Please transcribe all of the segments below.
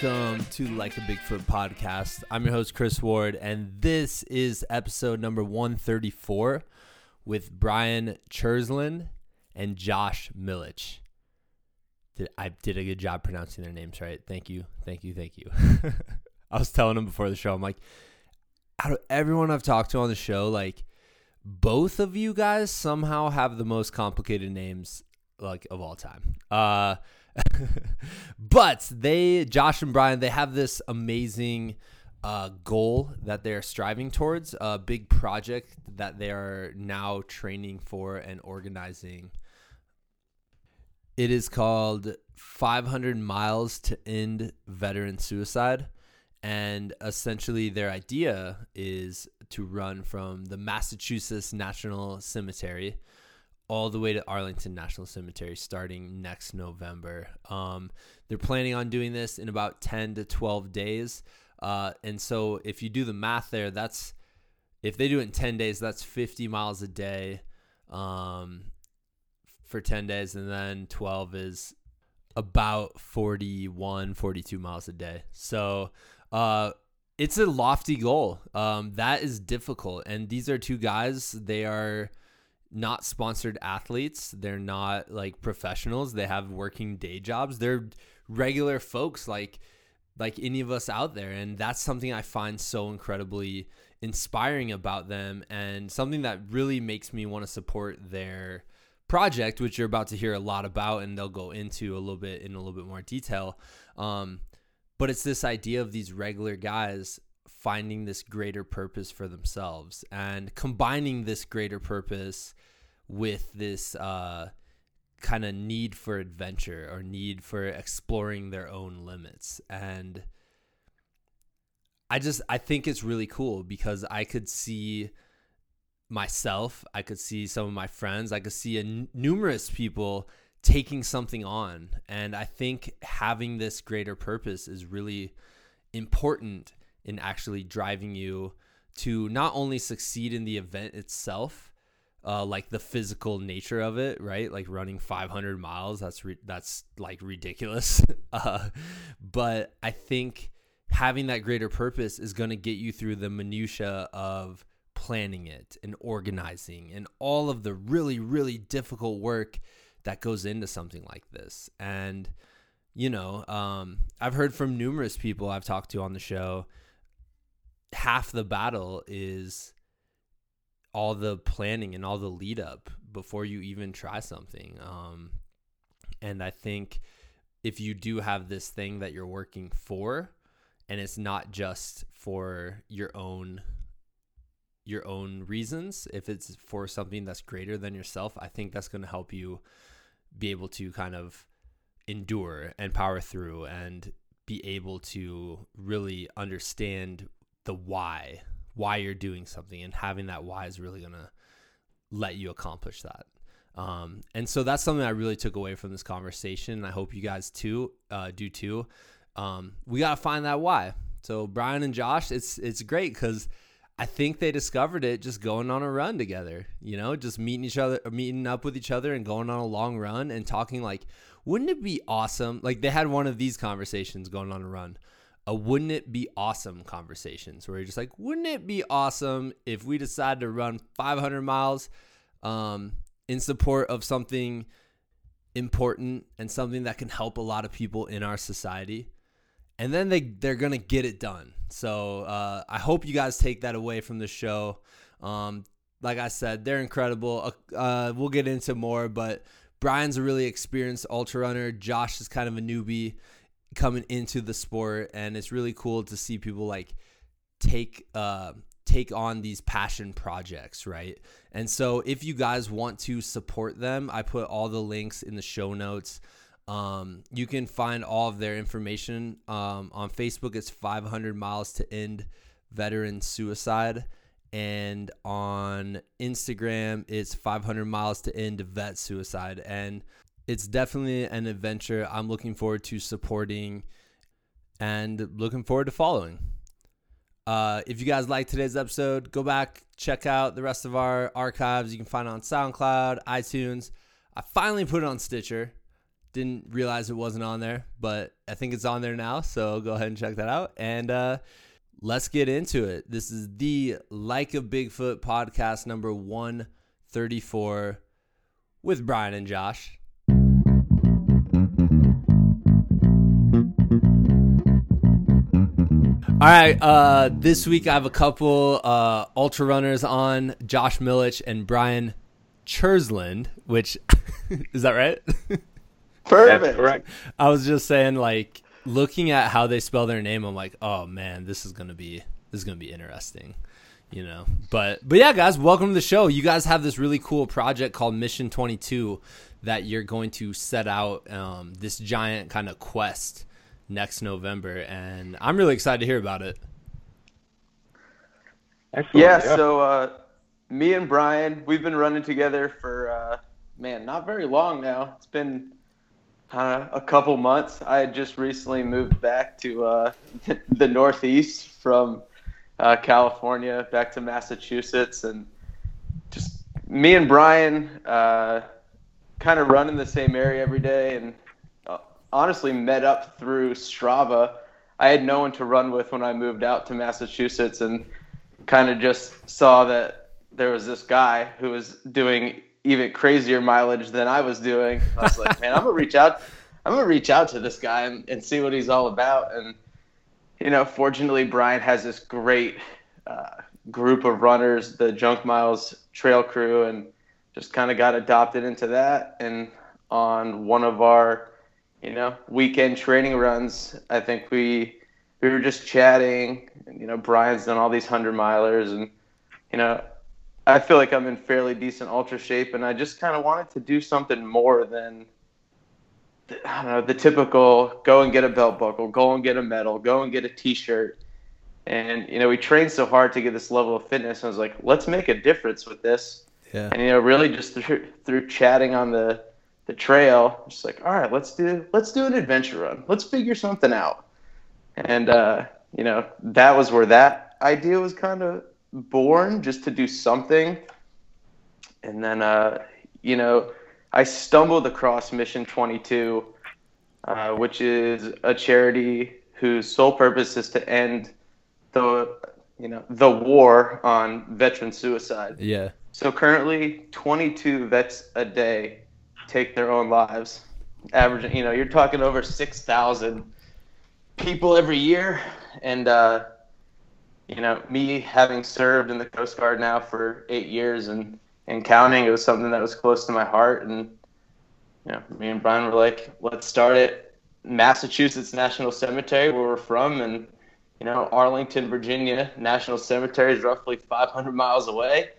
Welcome to Like a Bigfoot podcast. I'm your host, Chris Ward, and this is episode number 134 with Brian Chersland and Josh Milich. Did, I did a good job pronouncing their names right. Thank you. Thank you. Thank you. I was telling them before the show, I'm like, out of everyone I've talked to on the show, like, both of you guys somehow have the most complicated names like of all time. Uh but they, Josh and Brian, they have this amazing uh, goal that they're striving towards, a big project that they are now training for and organizing. It is called 500 Miles to End Veteran Suicide. And essentially, their idea is to run from the Massachusetts National Cemetery all the way to Arlington National Cemetery starting next November. Um, they're planning on doing this in about 10 to 12 days. Uh, and so if you do the math there, that's if they do it in 10 days, that's 50 miles a day um, for 10 days. And then 12 is about 41, 42 miles a day. So uh, it's a lofty goal. Um, that is difficult. And these are two guys, they are not sponsored athletes. They're not like professionals. They have working day jobs. They're regular folks like like any of us out there and that's something I find so incredibly inspiring about them and something that really makes me want to support their project which you're about to hear a lot about and they'll go into a little bit in a little bit more detail um, but it's this idea of these regular guys finding this greater purpose for themselves and combining this greater purpose with this uh, kind of need for adventure or need for exploring their own limits. And i just i think it's really cool because i could see myself i could see some of my friends i could see numerous people taking something on. And i think having this greater purpose is really important in actually driving you to not only succeed in the event itself, uh, like the physical nature of it, right? Like running 500 miles, that's re- that's like ridiculous. uh, but I think having that greater purpose is going to get you through the minutia of planning it and organizing and all of the really really difficult work that goes into something like this. And you know, um, I've heard from numerous people I've talked to on the show half the battle is all the planning and all the lead up before you even try something. Um, and I think if you do have this thing that you're working for, and it's not just for your own your own reasons, if it's for something that's greater than yourself, I think that's going to help you be able to kind of endure and power through and be able to really understand the why, why you're doing something, and having that why is really gonna let you accomplish that. Um, and so that's something I really took away from this conversation. And I hope you guys too uh, do too. Um, we gotta find that why. So Brian and Josh, it's it's great because I think they discovered it just going on a run together. You know, just meeting each other, meeting up with each other, and going on a long run and talking like, wouldn't it be awesome? Like they had one of these conversations going on a run a wouldn't it be awesome conversations where you're just like, wouldn't it be awesome if we decide to run 500 miles um, in support of something important and something that can help a lot of people in our society? And then they, they're going to get it done. So uh, I hope you guys take that away from the show. Um, like I said, they're incredible. Uh, uh we'll get into more, but Brian's a really experienced ultra runner. Josh is kind of a newbie coming into the sport and it's really cool to see people like take uh take on these passion projects, right? And so if you guys want to support them, I put all the links in the show notes. Um, you can find all of their information um, on Facebook. It's 500 miles to end veteran suicide, and on Instagram, it's 500 miles to end vet suicide. And it's definitely an adventure I'm looking forward to supporting and looking forward to following. Uh, if you guys like today's episode, go back, check out the rest of our archives. You can find it on SoundCloud, iTunes. I finally put it on Stitcher. Didn't realize it wasn't on there, but I think it's on there now. So go ahead and check that out. And uh, let's get into it. This is the Like a Bigfoot podcast number 134 with Brian and Josh. All right, uh, this week I have a couple uh, ultra runners on Josh Millich and Brian Chersland, which is that right? Perfect. That's correct. I was just saying, like, looking at how they spell their name, I'm like, oh man, this is gonna be this is gonna be interesting, you know. But but yeah, guys, welcome to the show. You guys have this really cool project called Mission 22 that you're going to set out um, this giant kind of quest next November, and I'm really excited to hear about it. Excellent. Yeah, so uh, me and Brian, we've been running together for uh, man, not very long now. It's been uh, a couple months. I had just recently moved back to uh, the Northeast from uh, California back to Massachusetts, and just me and Brian uh, kind of run in the same area every day, and honestly met up through Strava. I had no one to run with when I moved out to Massachusetts, and kind of just saw that there was this guy who was doing even crazier mileage than I was doing. I was like, man, I'm gonna reach out. I'm gonna reach out to this guy and, and see what he's all about. And you know, fortunately, Brian has this great uh, group of runners, the Junk Miles Trail Crew, and just kind of got adopted into that. And on one of our, you know, weekend training runs, I think we we were just chatting. And, you know, Brian's done all these hundred milers, and you know, I feel like I'm in fairly decent ultra shape, and I just kind of wanted to do something more than I don't know the typical go and get a belt buckle, go and get a medal, go and get a T-shirt. And you know, we trained so hard to get this level of fitness. I was like, let's make a difference with this. Yeah. And you know, really just through, through chatting on the the trail, just like, all right, let's do let's do an adventure run. Let's figure something out. And uh, you know, that was where that idea was kind of born, just to do something. And then, uh, you know, I stumbled across Mission 22, uh, which is a charity whose sole purpose is to end the, you know, the war on veteran suicide. Yeah. So currently, 22 vets a day take their own lives. Averaging, you know, you're talking over 6,000 people every year. And, uh, you know, me having served in the Coast Guard now for eight years and, and counting, it was something that was close to my heart. And, you know, me and Brian were like, let's start at Massachusetts National Cemetery, where we're from. And, you know, Arlington, Virginia National Cemetery is roughly 500 miles away.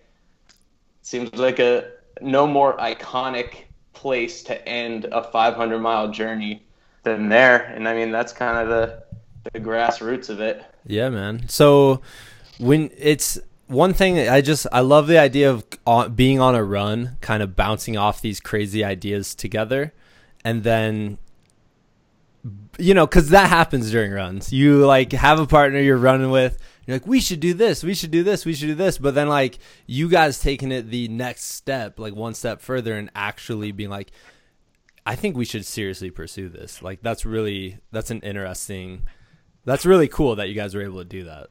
Seems like a no more iconic place to end a 500 mile journey than there. And I mean, that's kind of the, the grassroots of it. Yeah, man. So when it's one thing I just I love the idea of being on a run, kind of bouncing off these crazy ideas together, and then you know because that happens during runs. You like have a partner you're running with. You're like, we should do this, we should do this, we should do this. But then like you guys taking it the next step, like one step further, and actually being like, I think we should seriously pursue this. Like that's really that's an interesting. That's really cool that you guys were able to do that.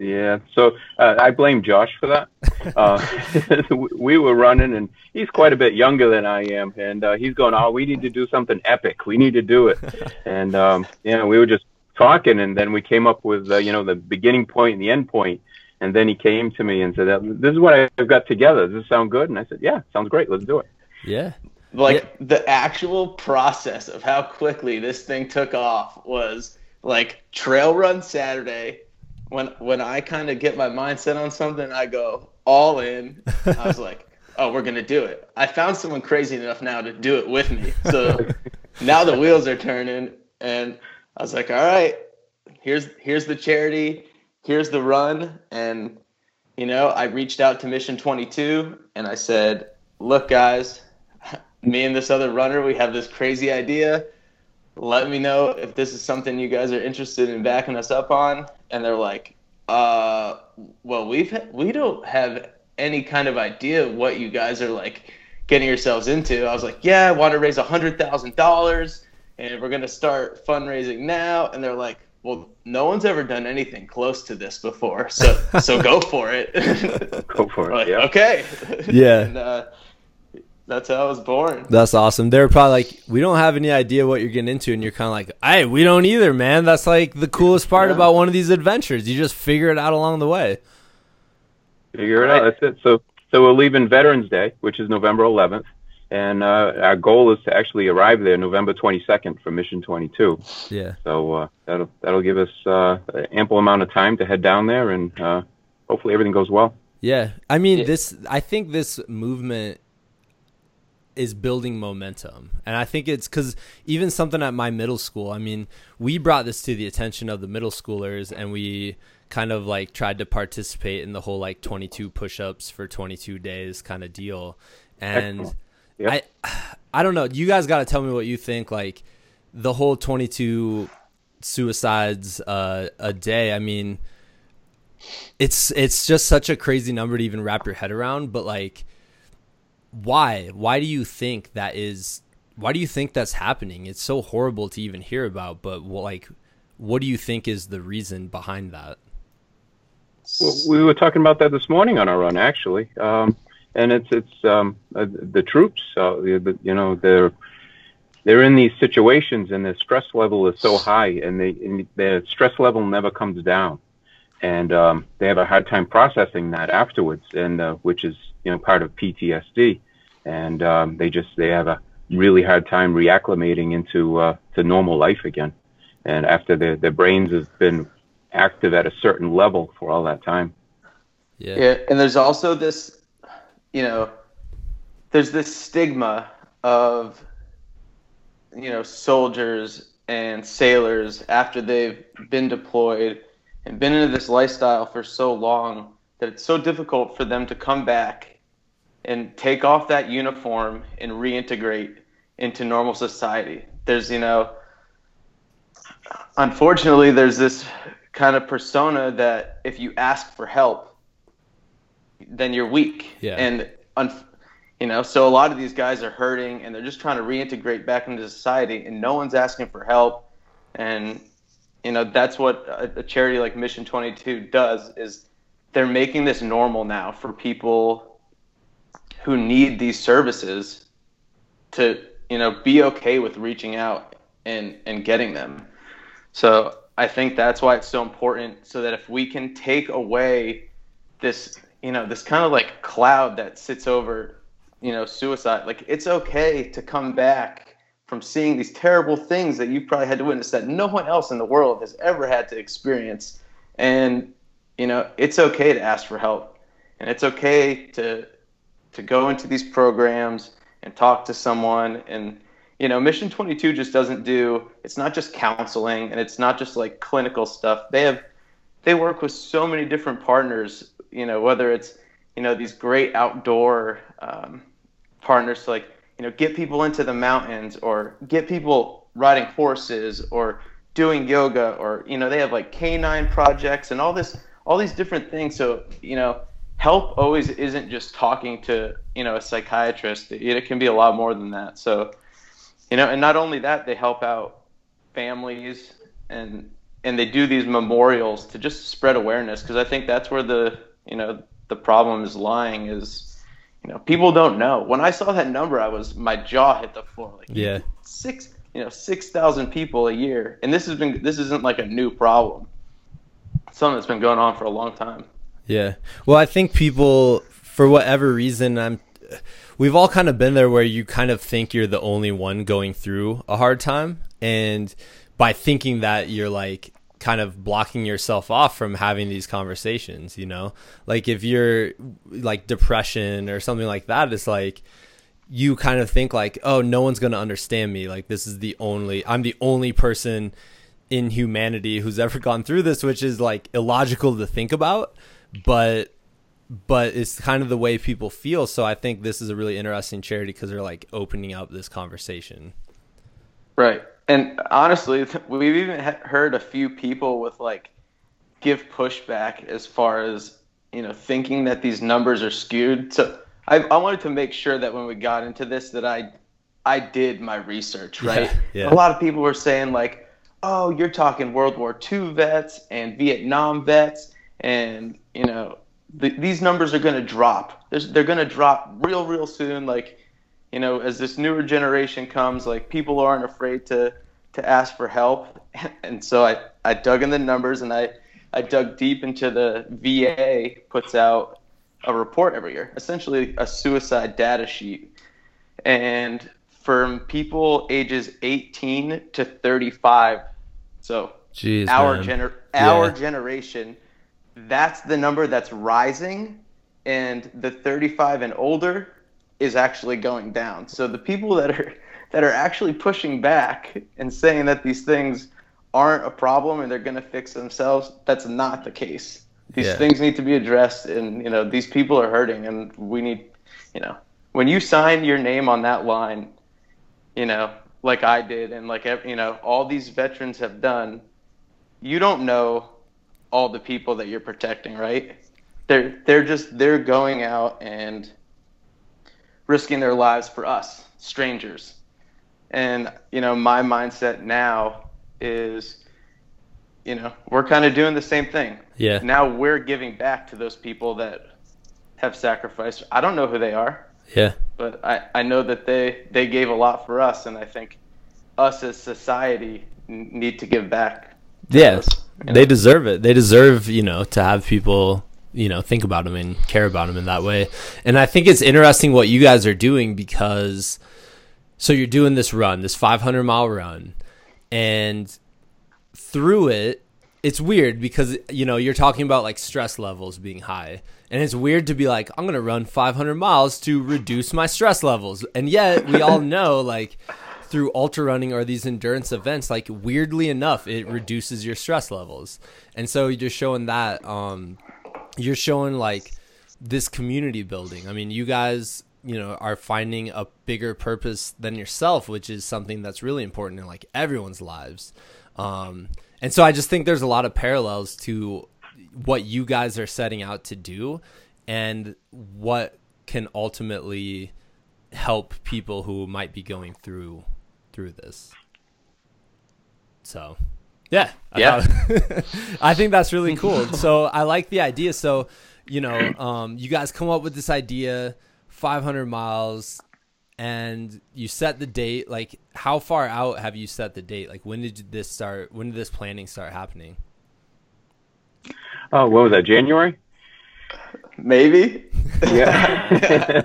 Yeah, so uh, I blame Josh for that. Uh, we were running, and he's quite a bit younger than I am, and uh, he's going, "Oh, we need to do something epic. We need to do it." and um, you know, we were just talking, and then we came up with uh, you know the beginning point and the end point. And then he came to me and said, "This is what I've got together. Does this sound good?" And I said, "Yeah, sounds great. Let's do it." Yeah. Like Yeah. the actual process of how quickly this thing took off was like trail run Saturday. When when I kind of get my mindset on something, I go all in. I was like, "Oh, we're gonna do it." I found someone crazy enough now to do it with me. So now the wheels are turning, and I was like, "All right, here's here's the charity, here's the run," and you know, I reached out to Mission 22 and I said, "Look, guys, me and this other runner, we have this crazy idea. Let me know if this is something you guys are interested in backing us up on." And they're like, "Uh, well, we've we don't have any kind of idea what you guys are like getting yourselves into. I was like, yeah, I want to raise a hundred thousand dollars, and we're gonna start fundraising now. And they're like, well, no one's ever done anything close to this before, so so go for it. Go for it. like, yeah. okay. Yeah. and, uh, that's how I was born. That's awesome. They're probably like, we don't have any idea what you're getting into, and you're kind of like, hey, we don't either, man. That's like the coolest part Yeah. about one of these adventures. You just figure it out along the way. Figure it out. That's it. So, so we're leaving Veterans Day, which is November 11th, and uh, our goal is to actually arrive there November 22nd for Mission 22. Yeah. So uh, that'll that'll give us uh, an ample amount of time to head down there, and uh, hopefully everything goes well. Yeah. I mean, Yeah. this, I think this movement is building momentum. And I think it's because even something at my middle school, I mean, we brought this to the attention of the middle schoolers and we kind of like tried to participate in the whole like 22 push ups for 22 days kind of deal. And Excellent. Yep. I, I don't know. You guys got to tell me what you think. Like the whole 22 suicides uh, a day. I mean, it's it's just such a crazy number to even wrap your head around. But like, why? Why do you think that is? Why do you think that's happening? It's so horrible to even hear about. But well, like, what do you think is the reason behind that? Well, we were talking about that this morning on our run, actually, um, and it's it's um, uh, the troops. Uh, the, the, you know, they're they're in these situations, and their stress level is so high, and they and their stress level never comes down, and um, they have a hard time processing that afterwards, and uh, which is you know part of PTSD, and um, they just they have a really hard time reacclimating into uh, to normal life again, and after their their brains have been active at a certain level for all that time. Yeah. Yeah, and there's also this, you know, there's this stigma of, you know, soldiers and sailors after they've been deployed and been into this lifestyle for so long that it's so difficult for them to come back and take off that uniform and reintegrate into normal society. There's, you know, unfortunately, there's this kind of persona that if you ask for help, then you're weak. Yeah. And you know, so a lot of these guys are hurting and they're just trying to reintegrate back into society, and no one's asking for help. And you know, that's what a, a charity like Mission 22 does is they're making this normal now for people who need these services to you know be okay with reaching out and and getting them. So I think that's why it's so important. So that if we can take away this, you know, this kind of like cloud that sits over, you know, suicide, like it's okay to come back from seeing these terrible things that you probably had to witness that no one else in the world has ever had to experience. And, you know, it's okay to ask for help. And it's okay to to go into these programs and talk to someone and you know mission 22 just doesn't do it's not just counseling and it's not just like clinical stuff they have they work with so many different partners you know whether it's you know these great outdoor um, partners to like you know get people into the mountains or get people riding horses or doing yoga or you know they have like canine projects and all this all these different things. So you know help always isn't just talking to you know a psychiatrist. It, it can be a lot more than that. So you know and not only that they help out families and and they do these memorials to just spread awareness because i think that's where the you know the problem is lying is you know people don't know when i saw that number i was my jaw hit the floor like Yeah. six you know six thousand people a year and this has been this isn't like a new problem It's something that's been going on for a long time Yeah. Well, I think people, for whatever reason, I'm. We've all kind of been there where you kind of think you're the only one going through a hard time, and by thinking that you're like kind of blocking yourself off from having these conversations. You know, like if you're like depression or something like that, it's like you kind of think like, oh, no one's gonna understand me. Like this is the only I'm the only person in humanity who's ever gone through this, which is like illogical to think about, but but it's kind of the way people feel. So I think this is a really interesting charity because they're like opening up this conversation. Right. And honestly, we've even heard a few people with like give pushback as far as, you know, thinking that these numbers are skewed. So I, I wanted to make sure that when we got into this that I I did my research, right? Yeah, yeah. A lot of people were saying like, "Oh, you're talking World War II vets and Vietnam vets, and you know th- these numbers are going to drop. There's, they're going to drop real, real soon. Like, you know, as this newer generation comes, like people aren't afraid to to ask for help. And so I I dug in the numbers and I I dug deep into the VA puts out a report every year, essentially a suicide data sheet. And from people ages 18 to 35, so Jeez, our gener- our generation, that's the number that's rising, and the 35 and older is actually going down. So the people that are that are actually pushing back and saying that these things aren't a problem and they're going to fix themselves, that's not the case. These Yeah. things need to be addressed, and you know these people are hurting, and we need, you know, when you sign your name on that line, you know, like I did, and like you know, all these veterans have done. You don't know all the people that you're protecting, right? They're they're just they're going out and risking their lives for us, strangers. And you know, my mindset now is, you know, we're kind of doing the same thing. Yeah. Now we're giving back to those people that have sacrificed. I don't know who they are Yeah. but I, I know that they, they gave a lot for us, and I think us as society need to give back. Yes. Yeah. They deserve it. They deserve, you know, to have people, you know, think about them and care about them in that way. And I think it's interesting what you guys are doing because so you're doing this run, this 500 mile run, and through it, it's weird because you know you're talking about like stress levels being high, and it's weird to be like, I'm gonna run 500 miles to reduce my stress levels, and yet we all know like through ultra running or these endurance events, like weirdly enough, it reduces your stress levels, and so you're showing that, um, you're showing like this community building. I mean, you guys, you know, are finding a bigger purpose than yourself, which is something that's really important in like everyone's lives. Um, and so I just think there's a lot of parallels to what you guys are setting out to do and what can ultimately help people who might be going through through this. So, yeah. I Yeah. I think that's really cool. So, I like the idea. So, you know, um, you guys come up with this idea 500 miles and you set the date like how far out have you set the date like when did this start when did this planning start happening Oh, what was that? January? Maybe. Yeah.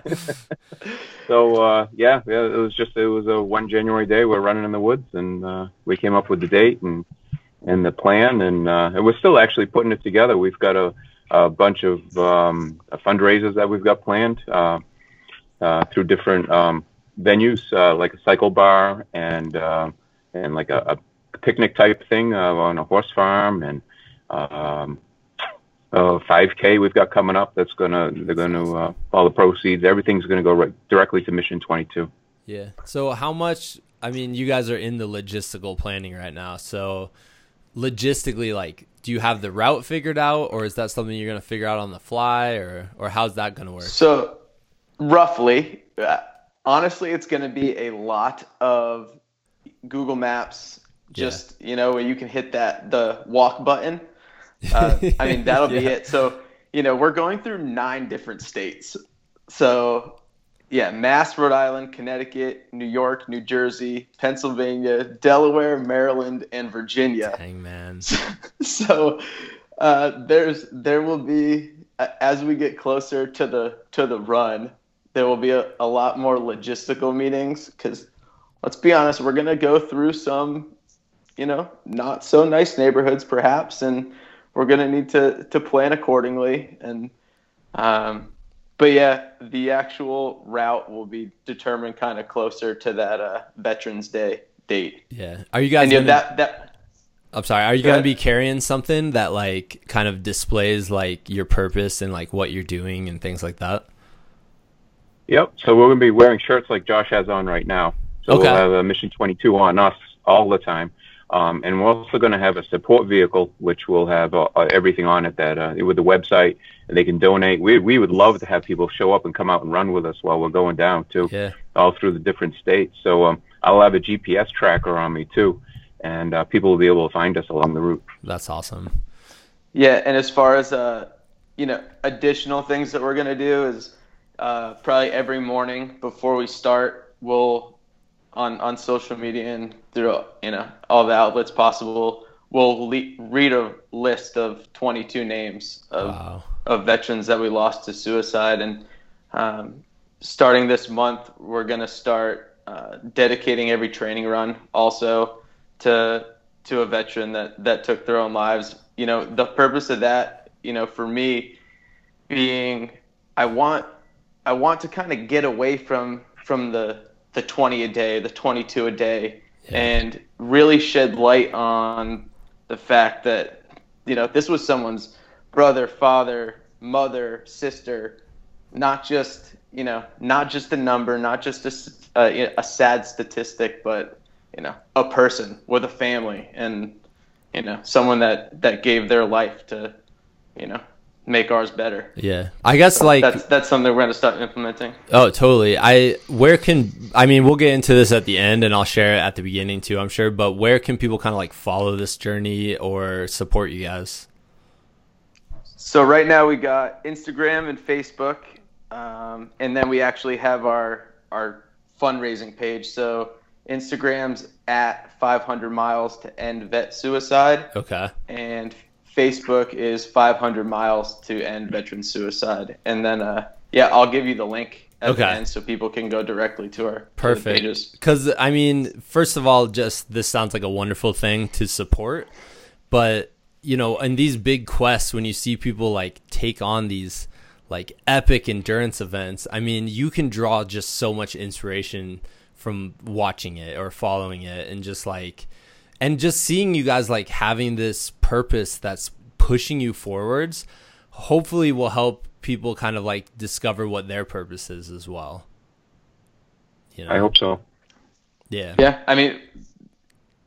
so uh, yeah, yeah, it was just it was a one January day. We're running in the woods, and uh, we came up with the date and and the plan, and uh, we're still actually putting it together. We've got a, a bunch of um, fundraisers that we've got planned uh, uh, through different um, venues, uh, like a cycle bar and uh, and like a, a picnic type thing uh, on a horse farm, and um, uh, 5K we've got coming up. That's gonna they're gonna all the proceeds, everything's gonna go right, directly to Mission 22. yeah so how much i mean you guys are in the logistical planning right now so logistically like do you have the route figured out or is that something you're going to figure out on the fly or or how's that going to work So, roughly, uh, honestly, it's going to be a lot of Google Maps. Just you know, where you can hit that the walk button. Uh, I mean, that'll be Yeah. it. So, you know, we're going through nine different states. So, yeah, Mass, Rhode Island, Connecticut, New York, New Jersey, Pennsylvania, Delaware, Maryland, and Virginia. Dang man so uh, there's there will be as we get closer to the to the run there will be a, a lot more logistical meetings because let's be honest we're going to go through some you know not so nice neighborhoods perhaps and we're going to need to to plan accordingly and um, but yeah the actual route will be determined kind of closer to that uh, veterans day date yeah are you guys and gonna, that that i'm sorry are you Go going to be carrying something that like kind of displays like your purpose and like what you're doing and things like that Yep. So we're gonna be wearing shirts like Josh has on right now. So Okay. we'll have a Mission 22 on us all the time. Um, and we're also going to have a support vehicle, which will have uh, uh, everything on it that uh, with the website, and they can donate. We we would love to have people show up and come out and run with us while we're going down too, Yeah. all through the different states. So um, I'll have a GPS tracker on me too, and uh, people will be able to find us along the route. That's awesome. Yeah, and as far as uh, you know, additional things that we're gonna do is uh, probably every morning before we start, we'll on on social media and through you know all the outlets possible, we'll le- read a list of 22 names of Wow. of veterans that we lost to suicide. And um, starting this month, we're going to start uh, dedicating every training run also to to a veteran that that took their own lives. You know, the purpose of that, you know, for me, being I want I want to kind of get away from from the the 20 a day, the 22 a day, Yeah. and really shed light on the fact that you know this was someone's brother, father, mother, sister, not just you know not just a number, not just a a sad statistic, but you know a person with a family and you know someone that that gave their life to you know make ours better. Yeah. I guess like That's that's something we're going to start implementing. Oh, totally. I where can I mean we'll get into this at the end and I'll share it at the beginning too, I'm sure, but where can people kind of like follow this journey or support you guys? So right now we got Instagram and Facebook, um, and then we actually have our our fundraising page. So Instagram's at 500 miles to end vet suicide, Okay. and Facebook is 500 miles to end veteran suicide. And then, uh, yeah, I'll give you the link at Okay. the end so people can go directly to our Perfect. Because I mean, first of all, just this sounds like a wonderful thing to support, but you know, in these big quests, when you see people like take on these like epic endurance events, I mean, you can draw just so much inspiration from watching it or following it, and just like, and just seeing you guys like having this purpose that's pushing you forwards. Hopefully, will help people kind of like discover what their purpose is as well. You know? I hope so. Yeah. Yeah, I mean,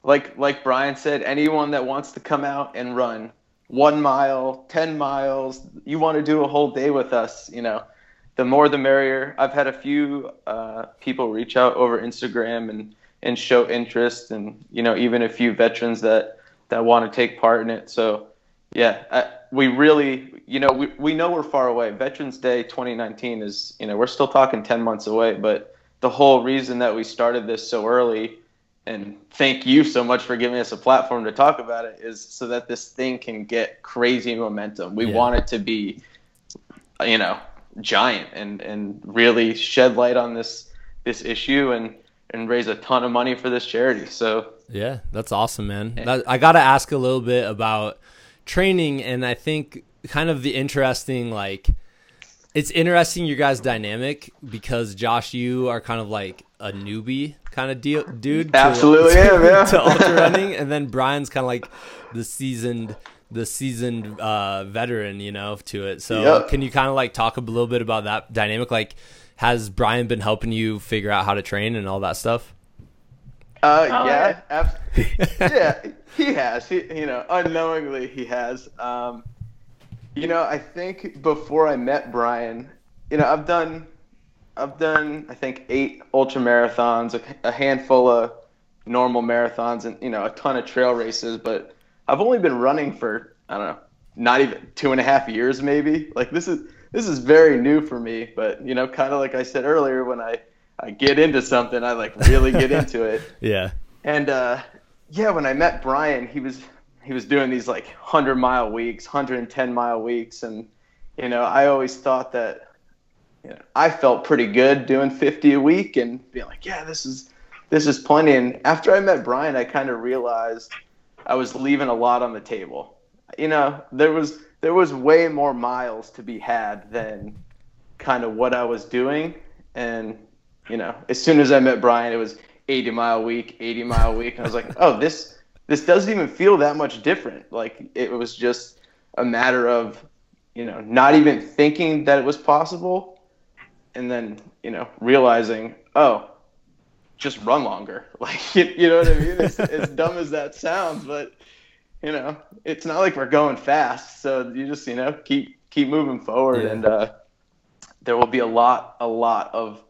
like like Brian said, anyone that wants to come out and run one mile, ten miles, you want to do a whole day with us, you know, the more the merrier. I've had a few uh, people reach out over Instagram and and show interest, and you know, even a few veterans that that want to take part in it. So, yeah, I, we really, you know, we we know we're far away. Veterans Day 2019 is, you know, we're still talking 10 months away, but the whole reason that we started this so early and thank you so much for giving us a platform to talk about it is so that this thing can get crazy momentum. We Yeah. want it to be you know giant and and really shed light on this this issue and and raise a ton of money for this charity. So Yeah, that's awesome, man. That, I got to ask a little bit about training, and I think kind of the interesting, like, it's interesting your guys' dynamic because Josh, you are kind of like a newbie kind of deal, dude. to- Absolutely to, am, yeah. to ultra running, and then Brian's kind of like the seasoned, the seasoned uh, veteran, you know, to it. So, Yep. can you kind of like talk a little bit about that dynamic? Like, has Brian been helping you figure out how to train and all that stuff? Uh, Oh, yeah, ab- yeah, he has. He, you know, unknowingly he has. Um, you know, I think before I met Brian, you know, I've done, I've done, I think eight ultra marathons, a, a handful of normal marathons, and you know, a ton of trail races. But I've only been running for I don't know, not even two and a half years, maybe. Like this is this is very new for me. But you know, kind of like I said earlier, when I I get into something, I like really get into it. Yeah. And uh, yeah, when I met Brian, he was he was doing these like hundred mile weeks, hundred and ten mile weeks, and you know I always thought that you know I felt pretty good doing fifty a week and being like, yeah, this is this is plenty. And after I met Brian, I kind of realized I was leaving a lot on the table. You know, there was there was way more miles to be had than kind of what I was doing, and you know, as soon as I met Brian, it was 80 mile week, 80 mile week, and I was like, oh, this this doesn't even feel that much different. Like it was just a matter of, you know, not even thinking that it was possible, and then you know realizing, oh, just run longer. Like you, you know what I mean? It's, as dumb as that sounds, but you know, it's not like we're going fast. So you just you know keep keep moving forward, Yeah. and uh, there will be a lot a lot of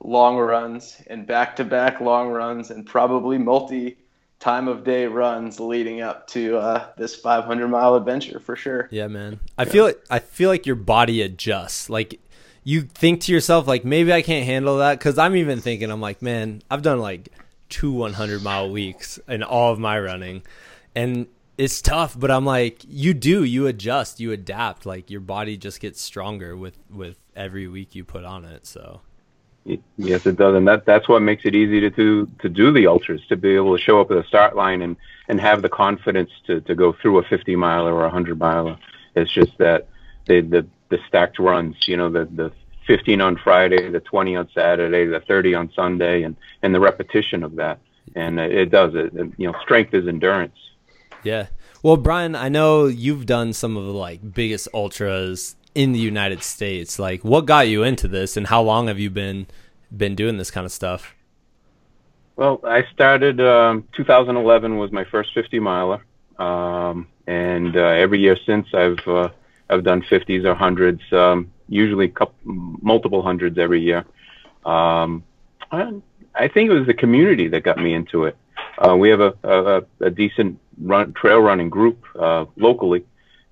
long runs and back to back long runs, and probably multi time of day runs leading up to uh, this 500 mile adventure for sure. Yeah, man. I feel like I feel like your body adjusts. Like you think to yourself, like maybe I can't handle that. Because I'm even thinking, I'm like, man, I've done like two 100 mile weeks in all of my running, and it's tough. But I'm like, you do, you adjust, you adapt. Like your body just gets stronger with with every week you put on it. So Yes, it does, and that that's what makes it easy to do to do the ultras, to be able to show up at the start line and and have the confidence to to go through a 50 miler or a 100 miler. It's just that the the the stacked runs, you know, the the 15 on Friday, the 20 on Saturday, the 30 on Sunday, and and the repetition of that, and it, does it. You know, strength is endurance. Yeah. Well, Brian, I know you've done some of the like biggest ultras in the United States. Like what got you into this and how long have you been been doing this kind of stuff? Well, I started um, 2011 was my first 50 miler, um, and uh, every year since I've uh, I've done 50s or hundreds, um, usually couple, multiple hundreds every year. Um, I, I think it was the community that got me into it. Uh, we have a, a, a decent run, trail running group uh, locally,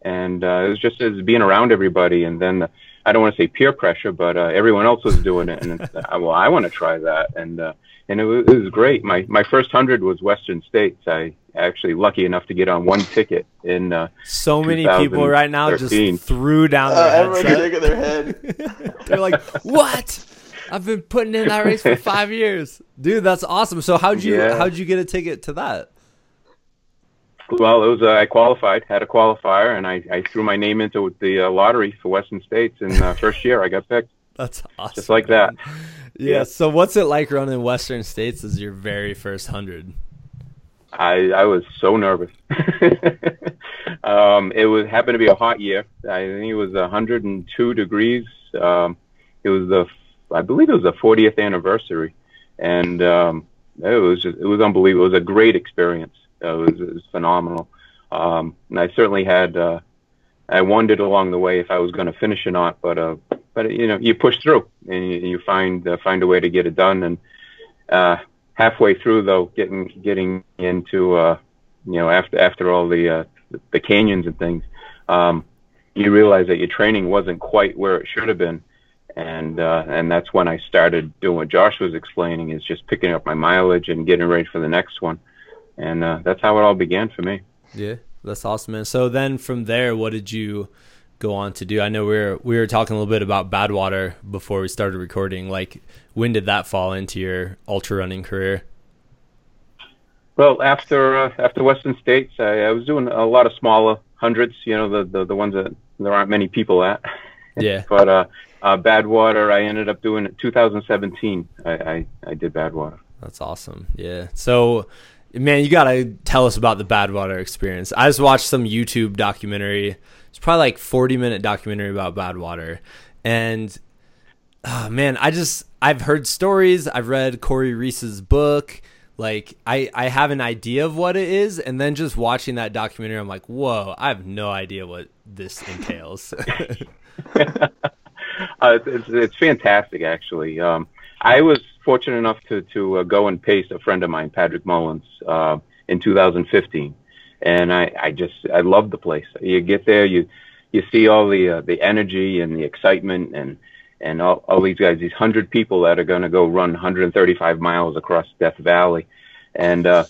and uh, it was just as being around everybody, and then the, I don't want to say peer pressure, but uh, everyone else was doing it, and it's, uh, well, I want to try that, and uh, and it was, it was great. My my first hundred was Western States. I actually lucky enough to get on one ticket in. Uh, So many people right now just 2013. threw down Uh, their everyone's headset. their head. They're like, "What? I've been putting in that race for 5 years." Dude, that's awesome. So how'd you Yeah. how'd you get a ticket to that? Well, it was uh, I qualified, had a qualifier, and I, I threw my name into the uh, lottery for Western States. And uh, first year, I got picked. That's awesome. Just like that. Yeah, Yeah. so what's it like running Western States as your very first 100? I I was so nervous. um, it was happened to be a hot year. I think it was 102 degrees. Um, it was the I believe it was the 40th anniversary, and um, it was just it was unbelievable. It was a great experience. It, was, it was phenomenal. Um, and I certainly had uh, I wondered along the way if I was going to finish or not, but uh, but you know you push through and you, you find uh, find a way to get it done and. Uh, halfway through though getting getting into uh you know after after all the uh the canyons and things um you realize that your training wasn't quite where it should have been and uh and that's when I started doing what Josh was explaining is just picking up my mileage and getting ready for the next one and uh that's how it all began for me Yeah, that's awesome, man. So then from there, what did you go on to do? I know we were we were talking a little bit about Badwater before we started recording. Like, when did that fall into your ultra running career? Well, after uh, after Western States, I, I was doing a lot of smaller hundreds. You know, the, the the ones that there aren't many people at. Yeah. but uh, uh, Badwater, I ended up doing it 2017. I, I I did Badwater. That's awesome. Yeah. So, man, you gotta tell us about the Badwater experience. I just watched some YouTube documentary. It's probably like forty minute documentary about Badwater, and oh, man, I just I've heard stories. I've read Corey Reese's book. Like I I have an idea of what it is, and then just watching that documentary, I'm like, whoa, I have no idea what this entails. uh, it's, it's it's fantastic, actually. Um, I was fortunate enough to to uh, go and pace a friend of mine, Patrick Mullins, uh, in 2015, and I I just I love the place. You get there, you you see all the uh, the energy and the excitement and and all, all these guys, these hundred people that are going to go run 135 miles across Death Valley, and uh,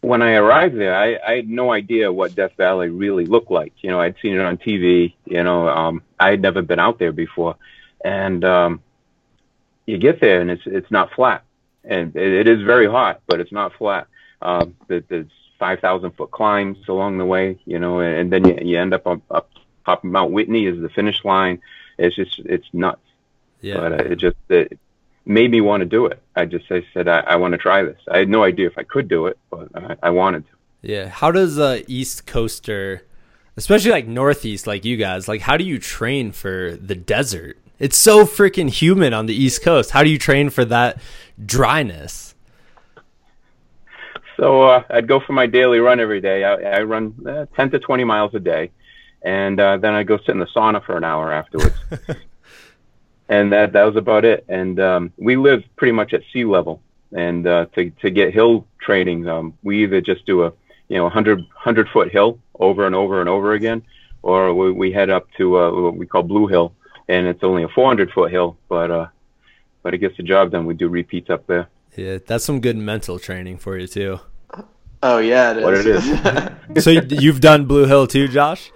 when I arrived there, I, I had no idea what Death Valley really looked like. You know, I'd seen it on TV. You know, um, I had never been out there before, and um, you get there and it's it's not flat, and it, it is very hot, but it's not flat. Um, there, there's 5,000 foot climbs along the way. You know, and, and then you, you end up up, up top of Mount Whitney is the finish line. It's just it's nuts. yeah. But uh, it just it made me want to do it. I just I said I, I want to try this. I had no idea if I could do it, but I, I wanted to. Yeah. How does a East Coaster, especially like Northeast, like you guys, like how do you train for the desert? It's so freaking humid on the East Coast. How do you train for that dryness? so uh, I'd go for my daily run every day. I, I run uh, 10 to 20 miles a day, and uh, then I'd go sit in the sauna for an hour afterwards. and that that was about it. And um, we live pretty much at sea level, and uh, to to get hill training, um, we either just do a you know 100 100 foot hill over and over and over again, or we, we head up to uh, what we call Blue Hill, and it's only a 400 foot hill, but uh, but it gets the job done. We do repeats up there. Yeah, that's some good mental training for you too. Oh yeah, it is. What it is. so you've done Blue Hill too, Josh?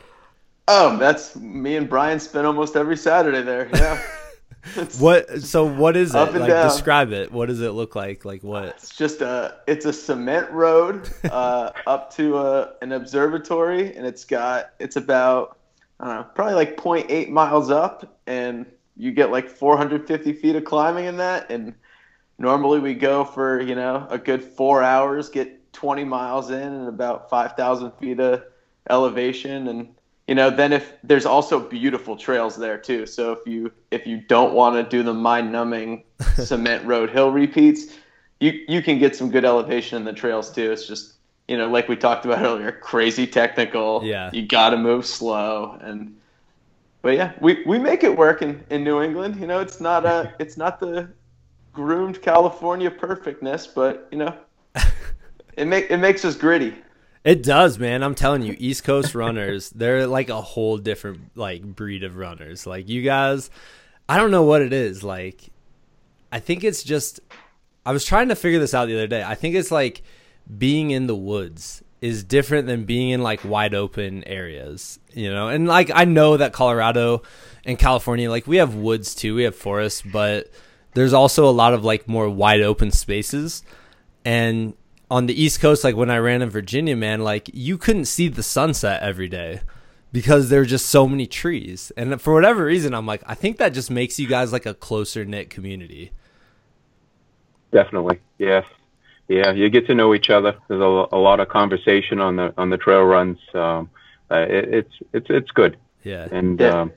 Oh, that's me and Brian spend almost every Saturday there. Yeah. what? So what is it? Like down. describe it. What does it look like? Like what? It's just a. It's a cement road uh, up to a, an observatory, and it's got. It's about. I don't know, probably like 0.8 miles up, and you get like 450 feet of climbing in that. And normally we go for you know a good four hours, get 20 miles in, and about 5,000 feet of elevation, and you know then if there's also beautiful trails there too so if you if you don't want to do the mind numbing cement road hill repeats you you can get some good elevation in the trails too it's just you know like we talked about earlier crazy technical yeah you got to move slow and but yeah we we make it work in in new england you know it's not a it's not the groomed california perfectness but you know it make it makes us gritty it does, man. I'm telling you, East Coast runners, they're like a whole different like breed of runners. Like you guys, I don't know what it is. Like I think it's just I was trying to figure this out the other day. I think it's like being in the woods is different than being in like wide open areas, you know? And like I know that Colorado and California like we have woods too, we have forests, but there's also a lot of like more wide open spaces. And on the East Coast, like when I ran in Virginia, man, like you couldn't see the sunset every day because there were just so many trees. And for whatever reason, I'm like, I think that just makes you guys like a closer knit community. Definitely, yes, yeah. You get to know each other. There's a, a lot of conversation on the on the trail runs. Um, uh, it, it's it's it's good. Yeah, and. Yeah. Um,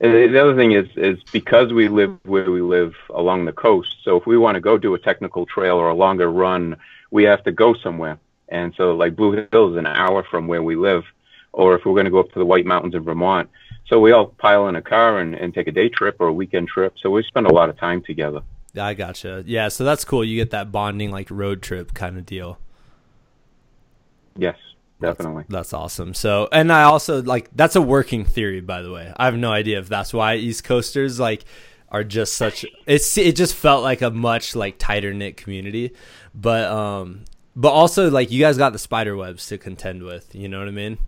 the other thing is is because we live where we live along the coast. So if we want to go do a technical trail or a longer run we have to go somewhere. And so, like Blue Hill is an hour from where we live, or if we're going to go up to the White Mountains in Vermont. So we all pile in a car and, and take a day trip or a weekend trip. So we spend a lot of time together. I gotcha. Yeah, so that's cool. You get that bonding, like road trip kind of deal. Yes, definitely. That's, that's, awesome. So, and I also like that's a working theory, by the way. I have no idea if that's why East Coasters like are just such. It's it just felt like a much like tighter knit community. But um, but also like you guys got the spider webs to contend with. You know what I mean?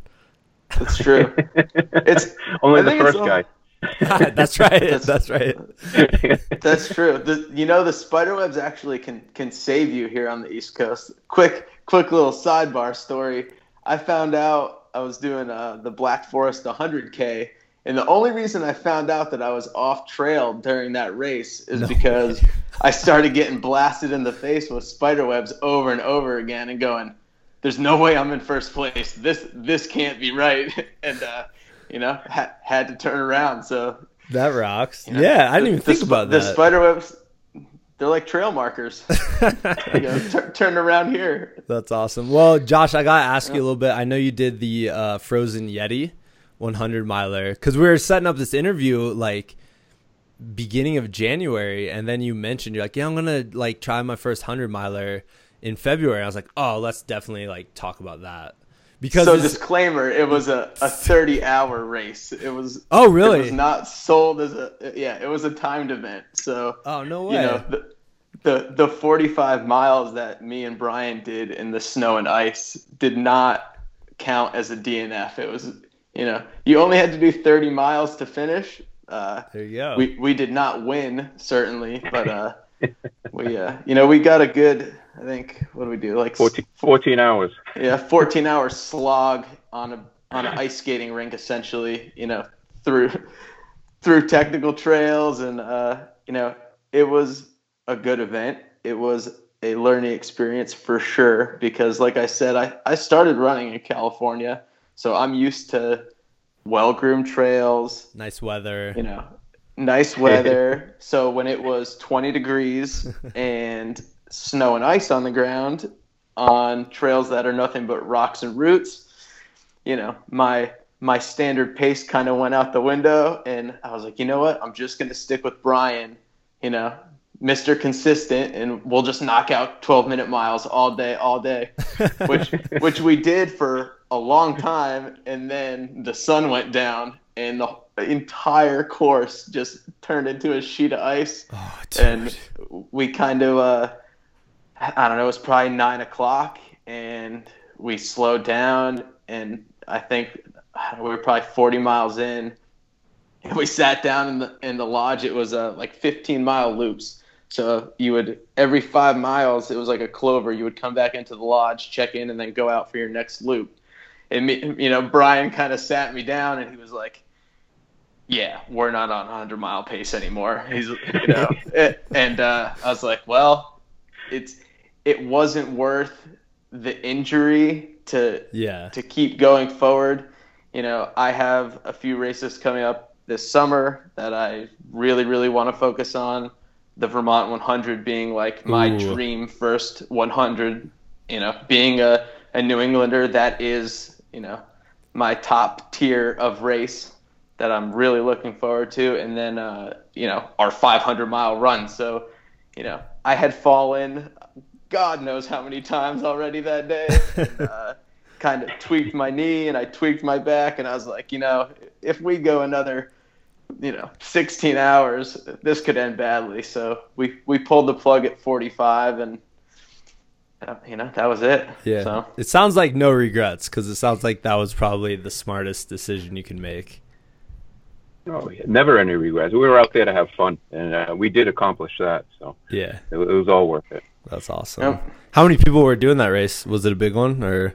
That's true. it's only the first guy. that's right. That's, that's, right. that's true. The, you know, the spider webs actually can can save you here on the East Coast. Quick, quick little sidebar story. I found out I was doing uh, the Black Forest 100K, and the only reason I found out that I was off trail during that race is no because way. I started getting blasted in the face with spider webs over and over again and going, there's no way I'm in first place. This this can't be right. and uh, you know, ha- had to turn around. So that rocks. You know, yeah, I didn't the, even think the, about the that. The spider webs they're like trail markers. you know, t- turn around here. That's awesome. Well, Josh, I gotta ask you a little bit. I know you did the uh, Frozen Yeti. 100 miler because we were setting up this interview like beginning of January, and then you mentioned you're like, yeah, I'm gonna like try my first 100 miler in February. I was like, oh, let's definitely like talk about that. Because so disclaimer, it was a, a 30 hour race. It was oh really? It was not sold as a yeah. It was a timed event. So oh no way. You know the, the the 45 miles that me and Brian did in the snow and ice did not count as a DNF. It was you know, you only had to do 30 miles to finish. Uh, there you go. We we did not win certainly, but uh, we uh, you know we got a good. I think what do we do like 14, 14 hours. Yeah, 14 hours slog on a on an ice skating rink essentially. You know through through technical trails and uh, you know it was a good event. It was a learning experience for sure because like I said I, I started running in California so I'm used to well groomed trails, nice weather. You know, nice weather. so when it was 20 degrees and snow and ice on the ground, on trails that are nothing but rocks and roots, you know, my my standard pace kind of went out the window and I was like, you know what? I'm just going to stick with Brian, you know, Mr. Consistent and we'll just knock out 12 minute miles all day all day, which which we did for a long time and then the sun went down and the entire course just turned into a sheet of ice Oh, and we kind of uh i don't know it was probably nine o'clock and we slowed down and i think we were probably 40 miles in and we sat down in the in the lodge. It was uh, like 15 mile loops. So you would every five miles it was like a clover. You would come back into the lodge check in and then go out for your next loop. And me, you know brian kind of sat me down and he was like yeah, we're not on 100 mile pace anymore. He's, you know, and uh, I was like, well, it's it wasn't worth the injury to yeah. to keep going forward. You know, I have a few races coming up this summer that I really, really want to focus on. The Vermont 100 being like my Ooh. dream first 100. You know, being a, a New Englander, that is, you know, my top tier of race that I'm really looking forward to. And then, uh, you know, our 500 mile run. So, you know, I had fallen God knows how many times already that day. And, uh, kind of tweaked my knee and I tweaked my back. And I was like, you know, if we go another, you know, 16 hours, this could end badly. So we, we pulled the plug at 45 and, uh, you know, that was it. Yeah. So, It sounds like no regrets because it sounds like that was probably the smartest decision you can make. Oh, yeah. Never any regrets. We were out there to have fun, and uh, we did accomplish that. So Yeah. it, it was all worth it. That's awesome. Yep. How many people were doing that race? Was it a big one or?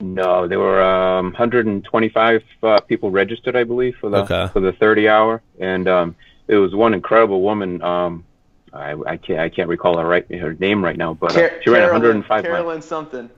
No, there were um, 125 uh, people registered, I believe, for the Okay. for the 30 hour, and um, it was one incredible woman. Um, I, I can't I can't recall her right her name right now, but uh, Car- she ran Carolyn, 105 miles. Carolyn something.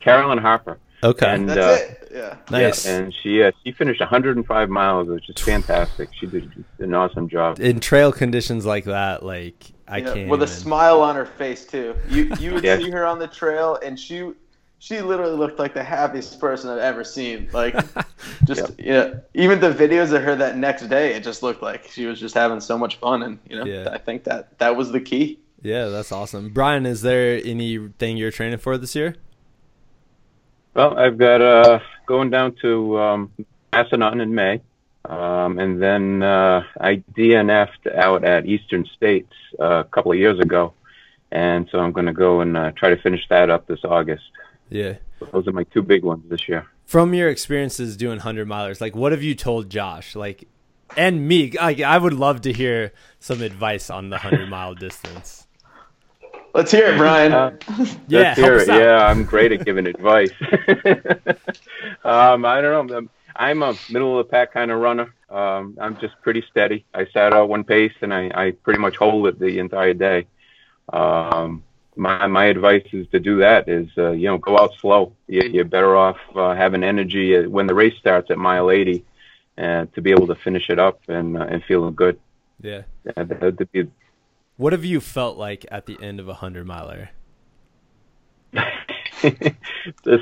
Carolyn Harper. Okay. And, That's uh, it. Yeah. nice. And she uh, she finished 105 miles, which is fantastic. She did an awesome job. In trail conditions like that, like I Yeah, can't. with a even- smile on her face too. You you would Yeah. see her on the trail, and she she literally looked like the happiest person I've ever seen. Like just you know, even the videos of her that next day, it just looked like she was just having so much fun, and you know, Yeah. I think that that was the key. Yeah, that's awesome. Brian, is there anything you're training for this year? Well, I've got uh, going down to um, Massanutten in May, um, and then uh, I DNF'd out at Eastern States uh, a couple of years ago, and so I'm going to go and uh, try to finish that up this August. Yeah. Those are my two big ones this year. From your experiences doing 100 milers, like what have you told Josh? Like, and me, like, I would love to hear some advice on the 100 mile distance. Let's hear it, Brian. Uh, Yeah, Let's hear it. Yeah, I'm great at giving advice. um, I don't know. I'm- I'm a middle of the pack kind of runner. Um, I'm just pretty steady. I start out one pace and I, I pretty much hold it the entire day. Um, my my advice is to do that. Is uh, you know go out slow. You, you're better off uh, having energy uh, when the race starts at mile 80, and to be able to finish it up and uh, and feeling good. Yeah. Uh, that would be What have you felt like at the end of a 100 miler?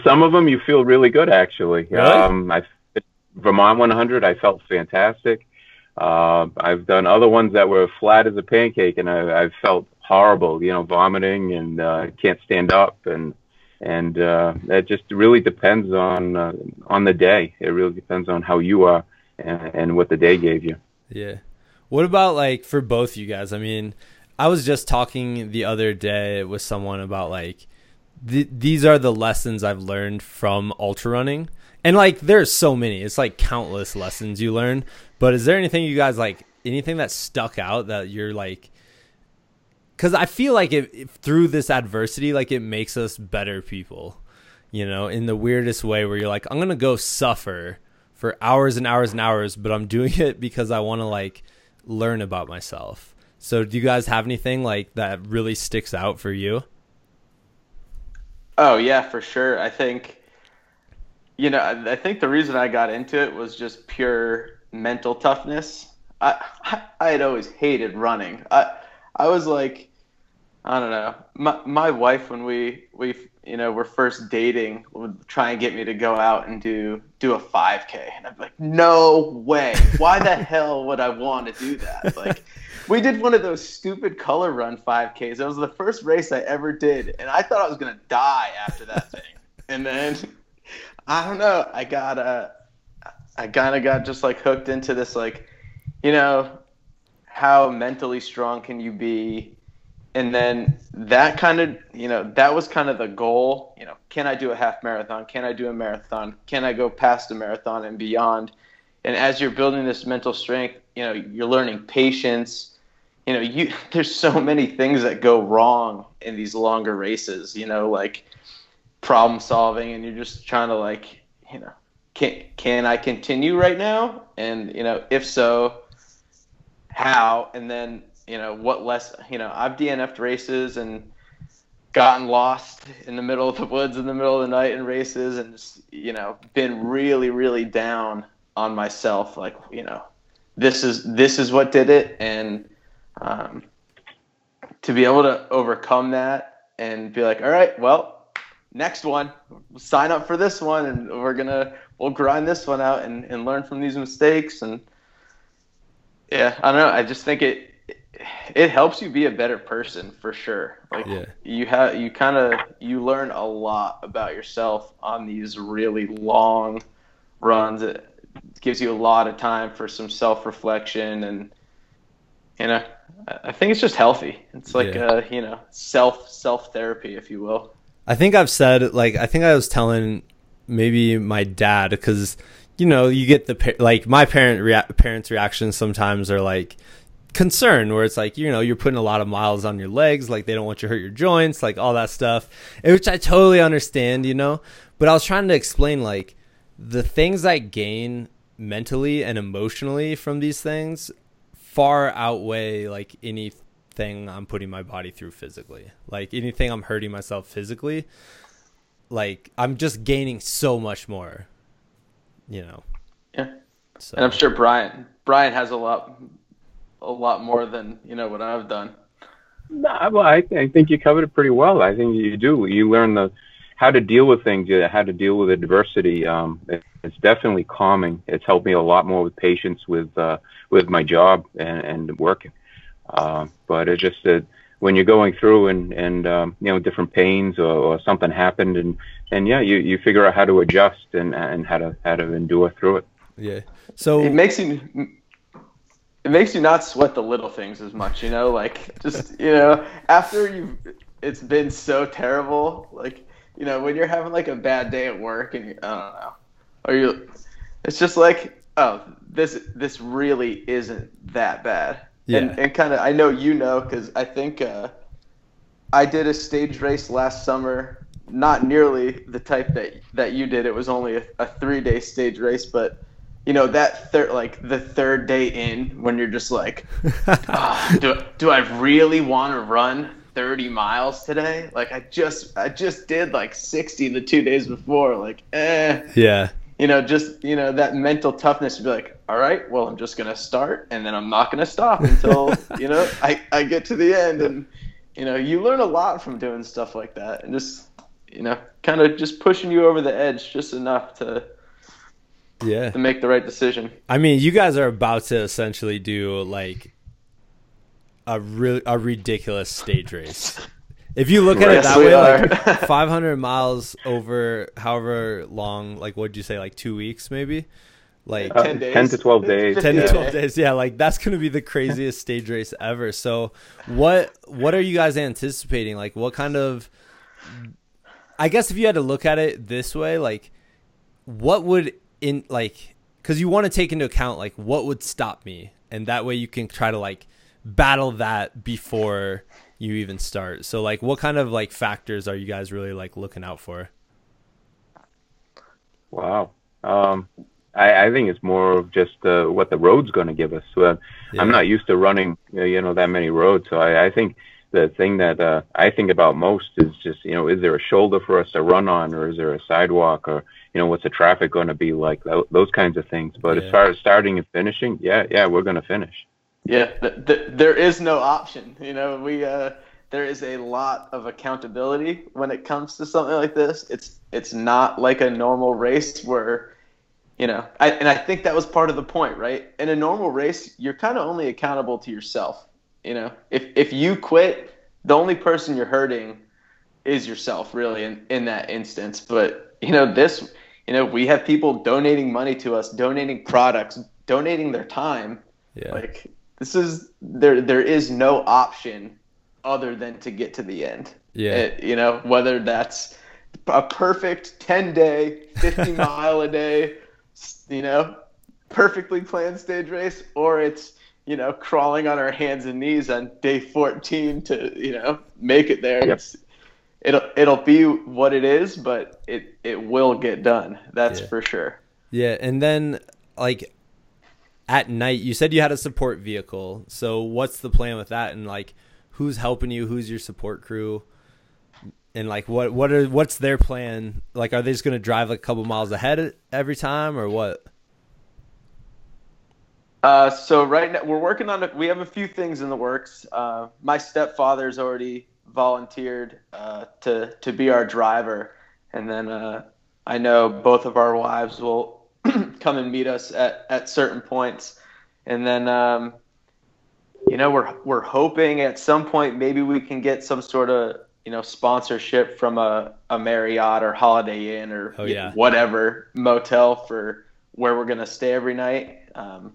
Some of them you feel really good actually. Really? Um, I Vermont 100, I felt fantastic. Uh, I've done other ones that were flat as a pancake, and I, I felt horrible. You know, vomiting and uh, can't stand up, and and uh, that just really depends on uh, on the day. It really depends on how you are and, and what the day gave you. Yeah. What about like for both you guys? I mean, I was just talking the other day with someone about like th- these are the lessons I've learned from ultra running. And like there's so many. It's like countless lessons you learn. But is there anything you guys like anything that stuck out that you're like cuz I feel like it, it through this adversity like it makes us better people. You know, in the weirdest way where you're like I'm going to go suffer for hours and hours and hours, but I'm doing it because I want to like learn about myself. So do you guys have anything like that really sticks out for you? Oh yeah, for sure. I think you know, I I think the reason I got into it was just pure mental toughness. I I, I had always hated running. I I was like I don't know. My my wife when we we you know were first dating would try and get me to go out and do do a 5K, and I'm like, no way. Why the hell would I want to do that? Like, we did one of those stupid color run 5Ks. It was the first race I ever did, and I thought I was gonna die after that thing. And then I don't know. I got uh, I kind of got just like hooked into this like, you know, how mentally strong can you be? And then that kind of, you know, that was kind of the goal. You know, can I do a half marathon? Can I do a marathon? Can I go past a marathon and beyond? And as you're building this mental strength, you know, you're learning patience. You know, you there's so many things that go wrong in these longer races. You know, like problem solving, and you're just trying to like, you know, can can I continue right now? And you know, if so, how? And then you know, what less? You know, I've DNF'd races and gotten lost in the middle of the woods in the middle of the night in races, and just, you know, been really really down on myself. Like you know, this is this is what did it, and um, to be able to overcome that and be like, all right, well, next one, sign up for this one, and we're gonna we'll grind this one out and, and learn from these mistakes. And yeah, I don't know. I just think it it helps you be a better person for sure. Like yeah. you have you kind of you learn a lot about yourself on these really long runs. It gives you a lot of time for some self reflection and you know I think it's just healthy. It's like yeah. uh, you know self self therapy, if you will. I think I've said like I think I was telling maybe my dad because you know you get the like my parent rea- parents reactions sometimes are like concern where it's like you know you're putting a lot of miles on your legs like they don't want you to hurt your joints like all that stuff which i totally understand you know but i was trying to explain like the things i gain mentally and emotionally from these things far outweigh like anything I'm putting my body through physically. Like anything I'm hurting myself physically, like I'm just gaining so much more. You know. Yeah. So. And I'm sure Brian Brian has a lot a lot more than, you know, what I've done. No, well, I, I think you covered it pretty well. I think you do. You learn the how to deal with things, how to deal with adversity. Um, it, it's definitely calming. It's helped me a lot more with patience with uh, with my job and, and working. Uh, but it just that when you're going through and and um, you know different pains or, or something happened and and yeah you you figure out how to adjust and and how to how to endure through it. Yeah. So it makes you it makes you not sweat the little things as much, you know, like just you know after you it's been so terrible, like you know when you're having like a bad day at work and you, I don't know, or you, it's just like oh this this really isn't that bad yeah. And, and kind of, I know you know because I think uh, I did a stage race last summer, not nearly the type that that you did. It was only a, a three day stage race, but you know that third, like the third day in, when you're just like, oh, do do I really want to run 30 miles today? Like I just I just did like 60 the two days before. Like, eh. Yeah you know, just you know that mental toughness to be like, all right, well, I'm just gonna start, and then I'm not gonna stop until you know I I get to the end, and you know, you learn a lot from doing stuff like that, and just you know, kind of just pushing you over the edge just enough to yeah to make the right decision. I mean, you guys are about to essentially do like a real a ridiculous stage race. If you look at yes, it that way, are. like 500 miles over however long, like what'd you say, like two weeks maybe? Like uh, 10, 10, to 12 days. 10 to 12 days. Yeah, like that's going to be the craziest stage race ever. So, what what are you guys anticipating? Like what kind of I guess if you had to look at it this way, like what would in like cuz you want to take into account like what would stop me and that way you can try to like battle that before you even start. So like what kind of like factors are you guys really like looking out for? Wow. Um, I, I think it's more of just uh, what the road's going to give us. Uh, yeah. I'm not used to running, uh, you know, that many roads. So I, I think the thing that uh, I think about most is just, you know, is there a shoulder for us to run on, or is there a sidewalk, or you know, what's the traffic going to be like? Those kinds of things. But yeah. as far as starting and finishing, yeah, yeah, we're going to finish. Yeah, th- th- there is no option. You know, we uh, there is a lot of accountability when it comes to something like this. It's it's not like a normal race where you know, I, and I think that was part of the point, right? In a normal race, you're kind of only accountable to yourself. You know, if if you quit, the only person you're hurting is yourself, really, in, in that instance. But you know, this, you know, we have people donating money to us, donating products, donating their time. Yeah. Like this is there. There is no option other than to get to the end. Yeah. It- you know, whether that's a perfect 10 day, 50 mile a day, you know, perfectly planned stage race, or it's, you know, crawling on our hands and knees on day 14 to, you know, make it there. Yep. It's, it'll, it'll be what it is, but it, it will get done. That's Yeah. for sure. Yeah, and then like at night, you said you had a support vehicle. So what's the plan with that? And like, who's helping you? Who's your support crew? And like, what what are what's their plan? Like, are they just gonna drive like a couple miles ahead every time, or what? Uh, so right now we're working on it. We have a few things in the works. Uh, my stepfather's already volunteered uh, to to be our driver, and then uh, I know both of our wives will come and meet us at, at certain points, and then um, you know we're we're hoping at some point maybe we can get some sort of you know sponsorship from a, a Marriott or Holiday Inn or Oh, yeah. whatever motel for where we're gonna stay every night. Um,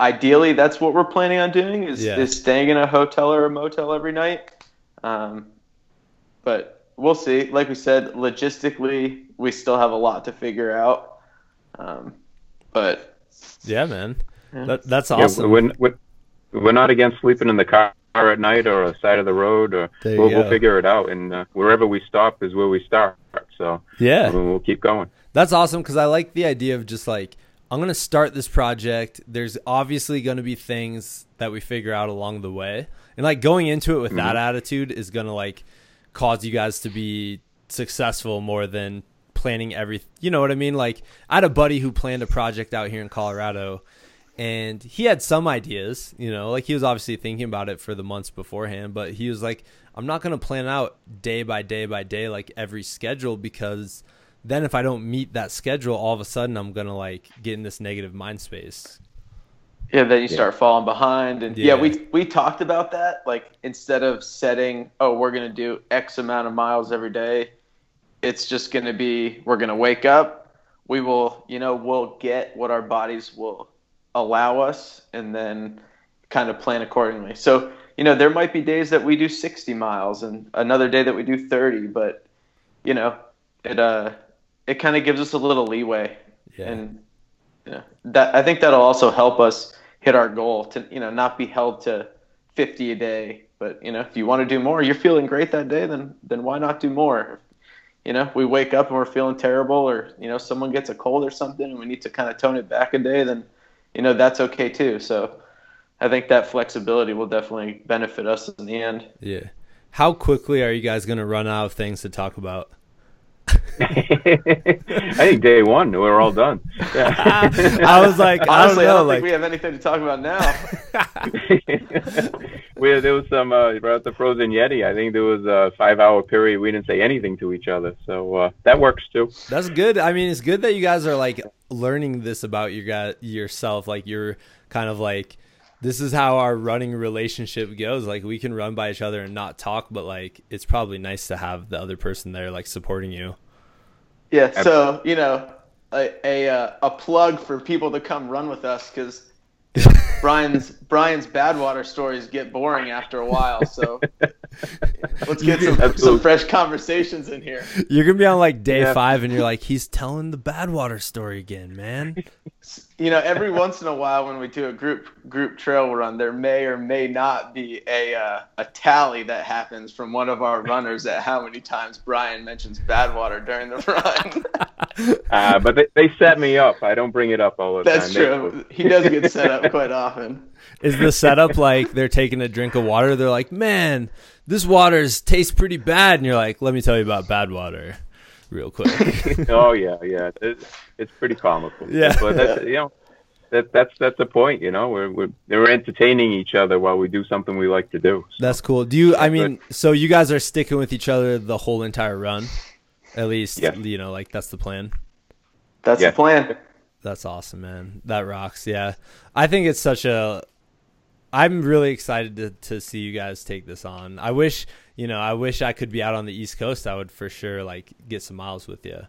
ideally that's what we're planning on doing is, Yeah. is staying in a hotel or a motel every night um, but we'll see like we said logistically we still have a lot to figure out um, but Yeah, man, Yeah. that, that's awesome. we're, we're, we're not against sleeping in the car at night or a side of the road, or we'll, we'll figure it out. And uh, wherever we stop is where we start. So yeah, we'll, we'll keep going. That's awesome because I like the idea of just like I'm gonna start this project. There's obviously gonna be things that we figure out along the way, and like going into it with that attitude is gonna like cause you guys to be successful more than planning every. You know what I mean? Like I had a buddy who planned a project out here in Colorado, and he had some ideas. You know, like he was obviously thinking about it for the months beforehand, but he was like, I'm not gonna plan out day by day by day like every schedule because then if I don't meet that schedule, all of a sudden I'm gonna like get in this negative mind space. yeah then you start falling behind and Yeah. yeah. we we talked about that like instead of setting oh we're going to do x amount of miles every day it's just going to be we're going to wake up. We will you know we'll get what our bodies will allow us and then kind of plan accordingly. So you know there might be days that we do 60 miles and another day that we do 30 but you know it uh it kind of gives us a little leeway. Yeah. and you know, that I think that'll also help us hit our goal to you know not be held to 50 a day. But you know if you want to do more you're feeling great that day then then why not do more you know we wake up and we're feeling terrible or you know someone gets a cold or something and we need to kind of tone it back a day then you know that's okay too so I think that flexibility will definitely benefit us in the end Yeah. How quickly are you guys gonna run out of things to talk about? I think day one we're all done. Yeah. I was like, I honestly don't I know, don't like think we have anything to talk about now we there was some uh, about the frozen yeti. I think there was a five hour period we didn't say anything to each other, so uh, that works too. That's good. I mean, it's good that you guys are like learning this about your guy yourself. Like you're kind of like, this is how our running relationship goes. Like we can run by each other and not talk, but like it's probably nice to have the other person there like supporting you. Yeah, so you know, a a, uh, a plug for people to come run with us because Brian's Brian's Badwater stories get boring after a while. So let's get some, some fresh conversations in here. You're gonna be on like day Yeah. five, and you're like, he's telling the Badwater story again, man. You know, every once in a while when we do a group group trail run, there may or may not be a uh, a tally that happens from one of our runners at how many times Brian mentions Badwater during the run. Uh, but they, they set me up. I don't bring it up all the That's time. That's true. He does get set up quite often. Is the setup like they're taking a drink of water? They're like, man, this water tastes pretty bad, and you're like, let me tell you about Badwater, real quick. oh yeah, yeah. It, it's pretty comical. Yeah. but that's, you know, that that's that's the point. You know, we're we're we're entertaining each other while we do something we like to do. So, That's cool. Do you? I mean, so you guys are sticking with each other the whole entire run, at least. Yeah. You know, like that's the plan. That's Yeah. the plan. That's awesome, man. That rocks. Yeah, I think it's such a. I'm really excited to to see you guys take this on. I wish you know. I wish I could be out on the East Coast. I would for sure like get some miles with you.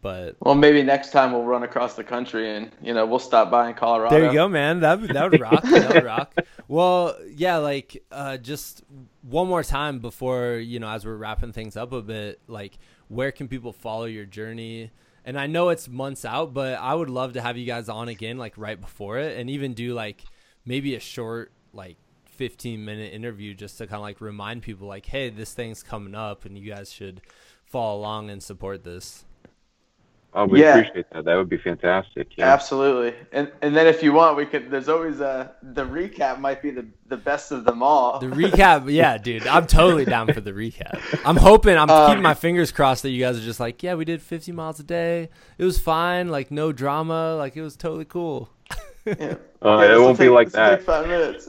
But Well, maybe next time we'll run across the country and you know we'll stop by in Colorado. There you go, man. That would- that would rock. that would rock. Well, yeah, like uh, just one more time before you know, as we're wrapping things up a bit, like where can people follow your journey? And I know it's months out, but I would love to have you guys on again, like right before it, and even do like maybe a short, like 15 minute interview just to kind of like remind people, like, hey, this thing's coming up, and you guys should follow along and support this. oh, we Yeah. appreciate that. That would be fantastic. Yeah. Absolutely, and and then if you want, we could. There's always a the recap might be the the best of them all. The recap, yeah, dude, I'm totally down for the recap. I'm hoping, I'm Um, keeping my fingers crossed that you guys are just like, yeah, we did 50 miles a day. It was fine, like no drama, like it was totally cool. Yeah. Uh, Yeah, it this'll won't be like that. take five minutes.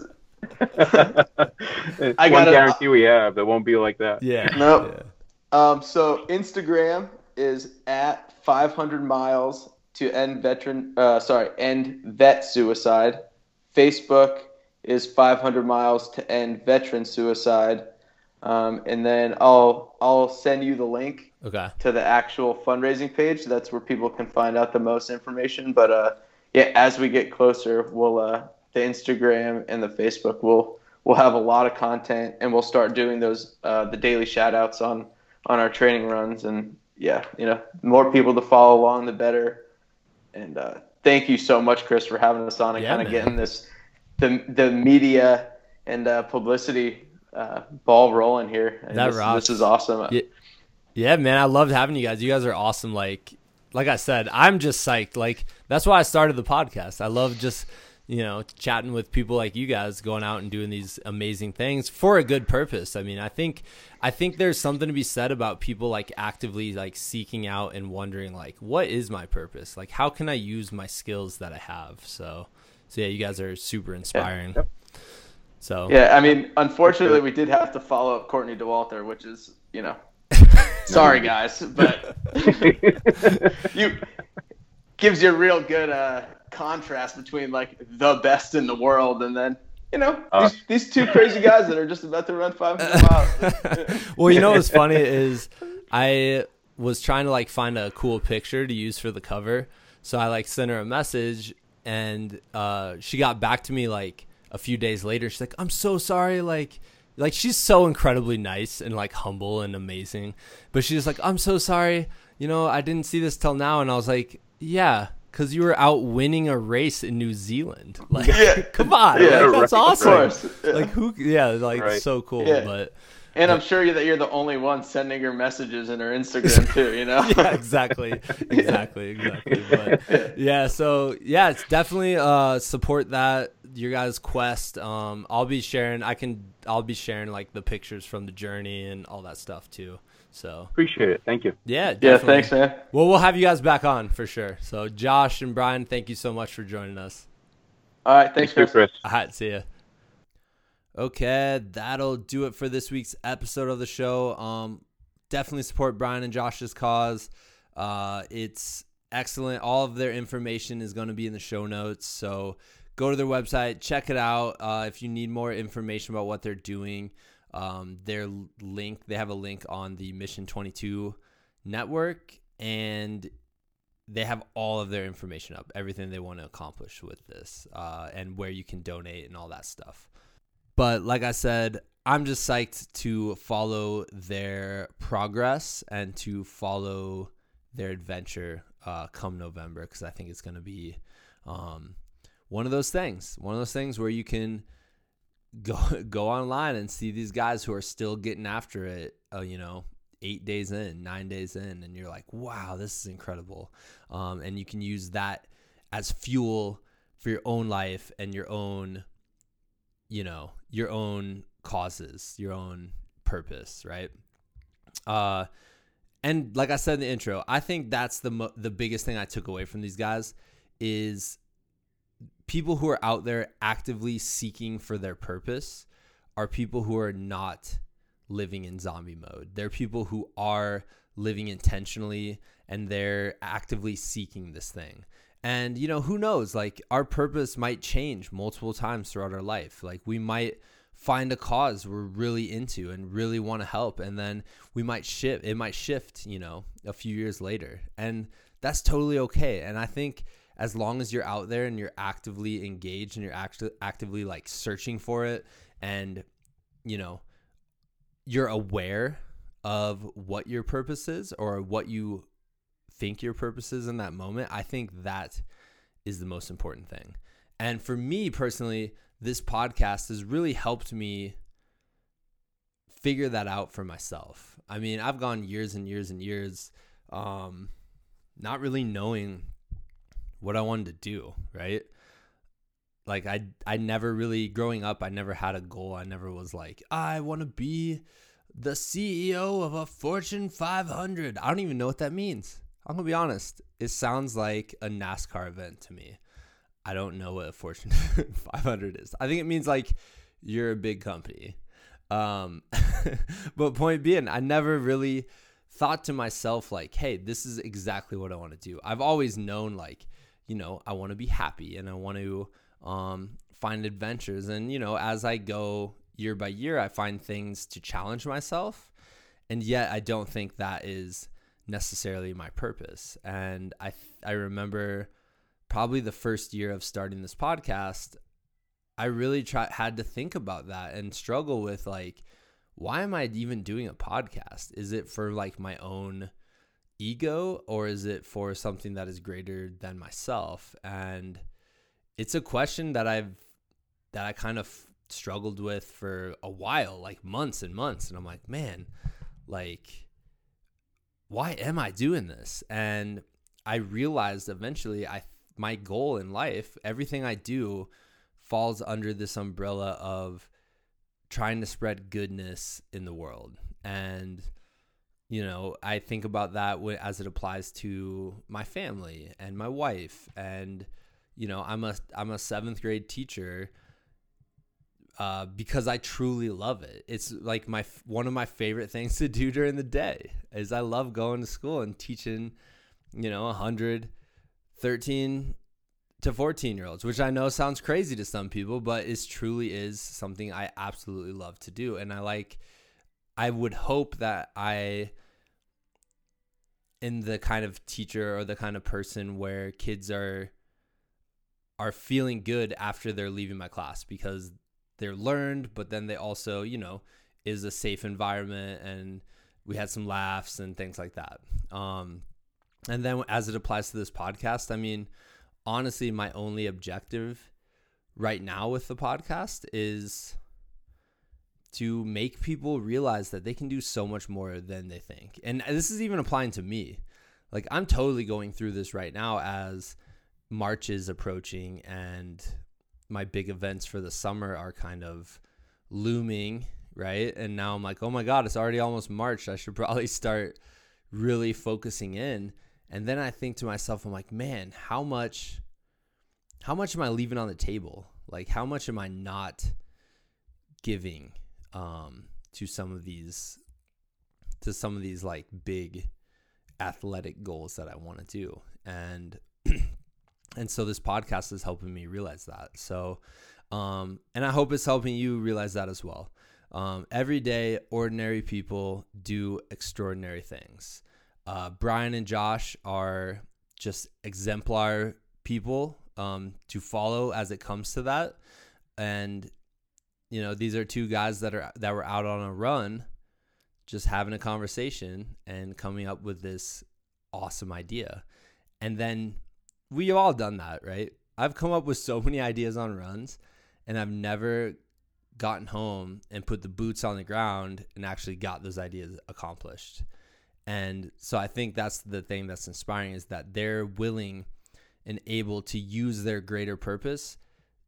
It's I one gotta- guarantee we have. that won't be like that. Yeah. Nope. yeah. Um, so Instagram is at 500 miles to end veteran. Uh, sorry, end vet suicide. Facebook is 500 miles to end veteran suicide. Um, and then I'll I'll send you the link Okay. to the actual fundraising page. That's where people can find out the most information. But uh, yeah, as we get closer, we'll uh, the Instagram and the Facebook will we'll have a lot of content, and we'll start doing those uh, the daily shout outs on on our training runs. And yeah, you know, more people to follow along, the better. And uh, thank you so much, Chris, for having us on and Yeah, kind of getting this the the media and uh, publicity uh, ball rolling here. And That this, rocks. This is awesome. Yeah. Yeah, man, I loved having you guys. You guys are awesome. Like, like I said, I'm just psyched. Like, that's why I started the podcast. I love just, you know, chatting with people like you guys, going out and doing these amazing things for a good purpose. I mean, I think, I think there's something to be said about people like actively like seeking out and wondering like, what is my purpose? Like, how can I use my skills that I have? So, so yeah, you guys are super inspiring. Yep. So Yeah, I mean, unfortunately, we did have to follow up Courtney Dauwalter, which is, you know, sorry guys, but you gives you a real good uh, contrast between like the best in the world and then you know Uh. these, these two crazy guys that are just about to run 500 miles. well, you know what's funny is I was trying to like find a cool picture to use for the cover. So I like sent her a message and uh, she got back to me like a few days later. She's like, "I'm so sorry." Like, like she's so incredibly nice and like humble and amazing. But she's like, "I'm so sorry. You know, I didn't see this till now." And I was like, "Yeah." Cause you were out winning a race in New Zealand, like, Yeah. come on, Yeah, like, that's right, of awesome. course. Like who? Yeah, like Right. so cool. Yeah. But And I'm sure that you're the only one sending her messages in her Instagram too. You know. yeah, exactly, exactly, exactly. But yeah, so yeah, it's definitely uh support that your guys' quest. Um, I'll be sharing. I can. I'll be sharing like the pictures from the journey and all that stuff too. So Appreciate it. Thank you. yeah, Yeah. Thanks, man. Well, we'll have you guys back on for sure. So Josh and Brian, thank you so much for joining us. All right. Thanks, Thank you, Chris. Chris. All right, see ya. Okay, that'll do it for this week's episode of the show. Um, definitely support Brian and Josh's cause. Uh, it's excellent. All of their information is going to be in the show notes. So go to their website, check it out. Uh, if you need more information about what they're doing, um, their link, they have a link on the Mission 22 network, and they have all of their information up, everything they want to accomplish with this, uh, and where you can donate and all that stuff. But like I said, I'm just psyched to follow their progress and to follow their adventure uh, come November because I think it's going to be um, one of those things. One of those things where you can go go online and see these guys who are still getting after it. Uh, you know, eight days in, nine days in, and you're like, wow, this is incredible. Um, and you can use that as fuel for your own life and your own you know your own causes your own purpose right uh and like i said in the intro i think that's the mo- the biggest thing i took away from these guys is people who are out there actively seeking for their purpose are people who are not living in zombie mode. They're people who are living intentionally and they're actively seeking this thing. And you know, who knows, like our purpose might change multiple times throughout our life. Like we might find a cause we're really into and really want to help and then we might shift it might shift, you know, a few years later. And that's totally okay. And I think as long as you're out there and you're actively engaged and you're act- actively like searching for it and you know, you're aware of what your purpose is or what you think your purpose is in that moment, I think that is the most important thing. And for me personally, this podcast has really helped me figure that out for myself. I mean, I've gone years and years and years um, not really knowing what I wanted to do, right? Like I I never really growing up, I never had a goal. I never was like, I want to be the CEO of a Fortune 500. I don't even know what that means. I'm gonna be honest. It sounds like a NASCAR event to me. I don't know what a Fortune 500 is. I think it means like you're a big company. Um, but point being, I never really thought to myself like, "Hey, this is exactly what I want to do." I've always known like, you know, I want to be happy and I want to um, find adventures. And you know, as I go year by year, I find things to challenge myself, and yet I don't think that is necessarily my purpose. And I I remember probably the first year of starting this podcast, I really try had to think about that and struggle with like why am I even doing a podcast? Is it for like my own ego or is it for something that is greater than myself? And it's a question that I've that I kind of struggled with for a while, like months and months and I'm like, man, like why am I doing this? And I realized eventually I my goal in life, everything I do falls under this umbrella of trying to spread goodness in the world. And you know, I think about that as it applies to my family and my wife and you know, I'm a I'm a 7th grade teacher uh, because I truly love it. It's like my one of my favorite things to do during the day is I love going to school and teaching, you know, 100, 13 to 14 year olds, which I know sounds crazy to some people, but it truly is something I absolutely love to do. And I like, I would hope that I, in the kind of teacher or the kind of person where kids are, are feeling good after they're leaving my class because they're learned, but then they also, you know, is a safe environment and we had some laughs and things like that. Um, and then as it applies to this podcast, I mean, honestly, my only objective right now with the podcast is to make people realize that they can do so much more than they think. And this is even applying to me. Like I'm totally going through this right now as March is approaching and my big events for the summer are kind of looming, right? And now I'm like, oh my God, it's already almost March. I should probably start really focusing in. And then I think to myself, I'm like, man, how much how much am I leaving on the table? Like how much am I not giving um to some of these to some of these like big athletic goals that I want to do. And and so this podcast is helping me realize that. So um, and i hope it's helping you realize that as well. Um, every day ordinary people do extraordinary things. Uh, brian and josh are just exemplar people um, to follow as it comes to that. And you know these are two guys that are that were out on a run just having a conversation and coming up with this awesome idea and then we've all done that, right? I've come up with so many ideas on runs, and I've never gotten home and put the boots on the ground and actually got those ideas accomplished. And so I think that's the thing that's inspiring is that they're willing and able to use their greater purpose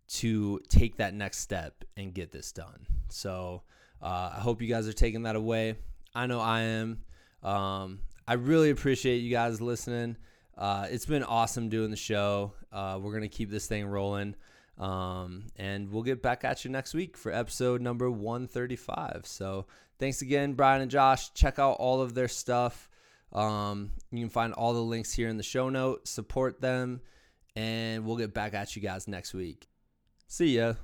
to take that next step and get this done. So uh, I hope you guys are taking that away. I know I am. Um, I really appreciate you guys listening. uh, it's been awesome doing the show. Uh, we're gonna keep this thing rolling, um, and we'll get back at you next week for episode number 135. So thanks again, Brian and Josh. Check out all of their stuff. Um, you can find all the links here in the show notes. Support them, and we'll get back at you guys next week. See ya.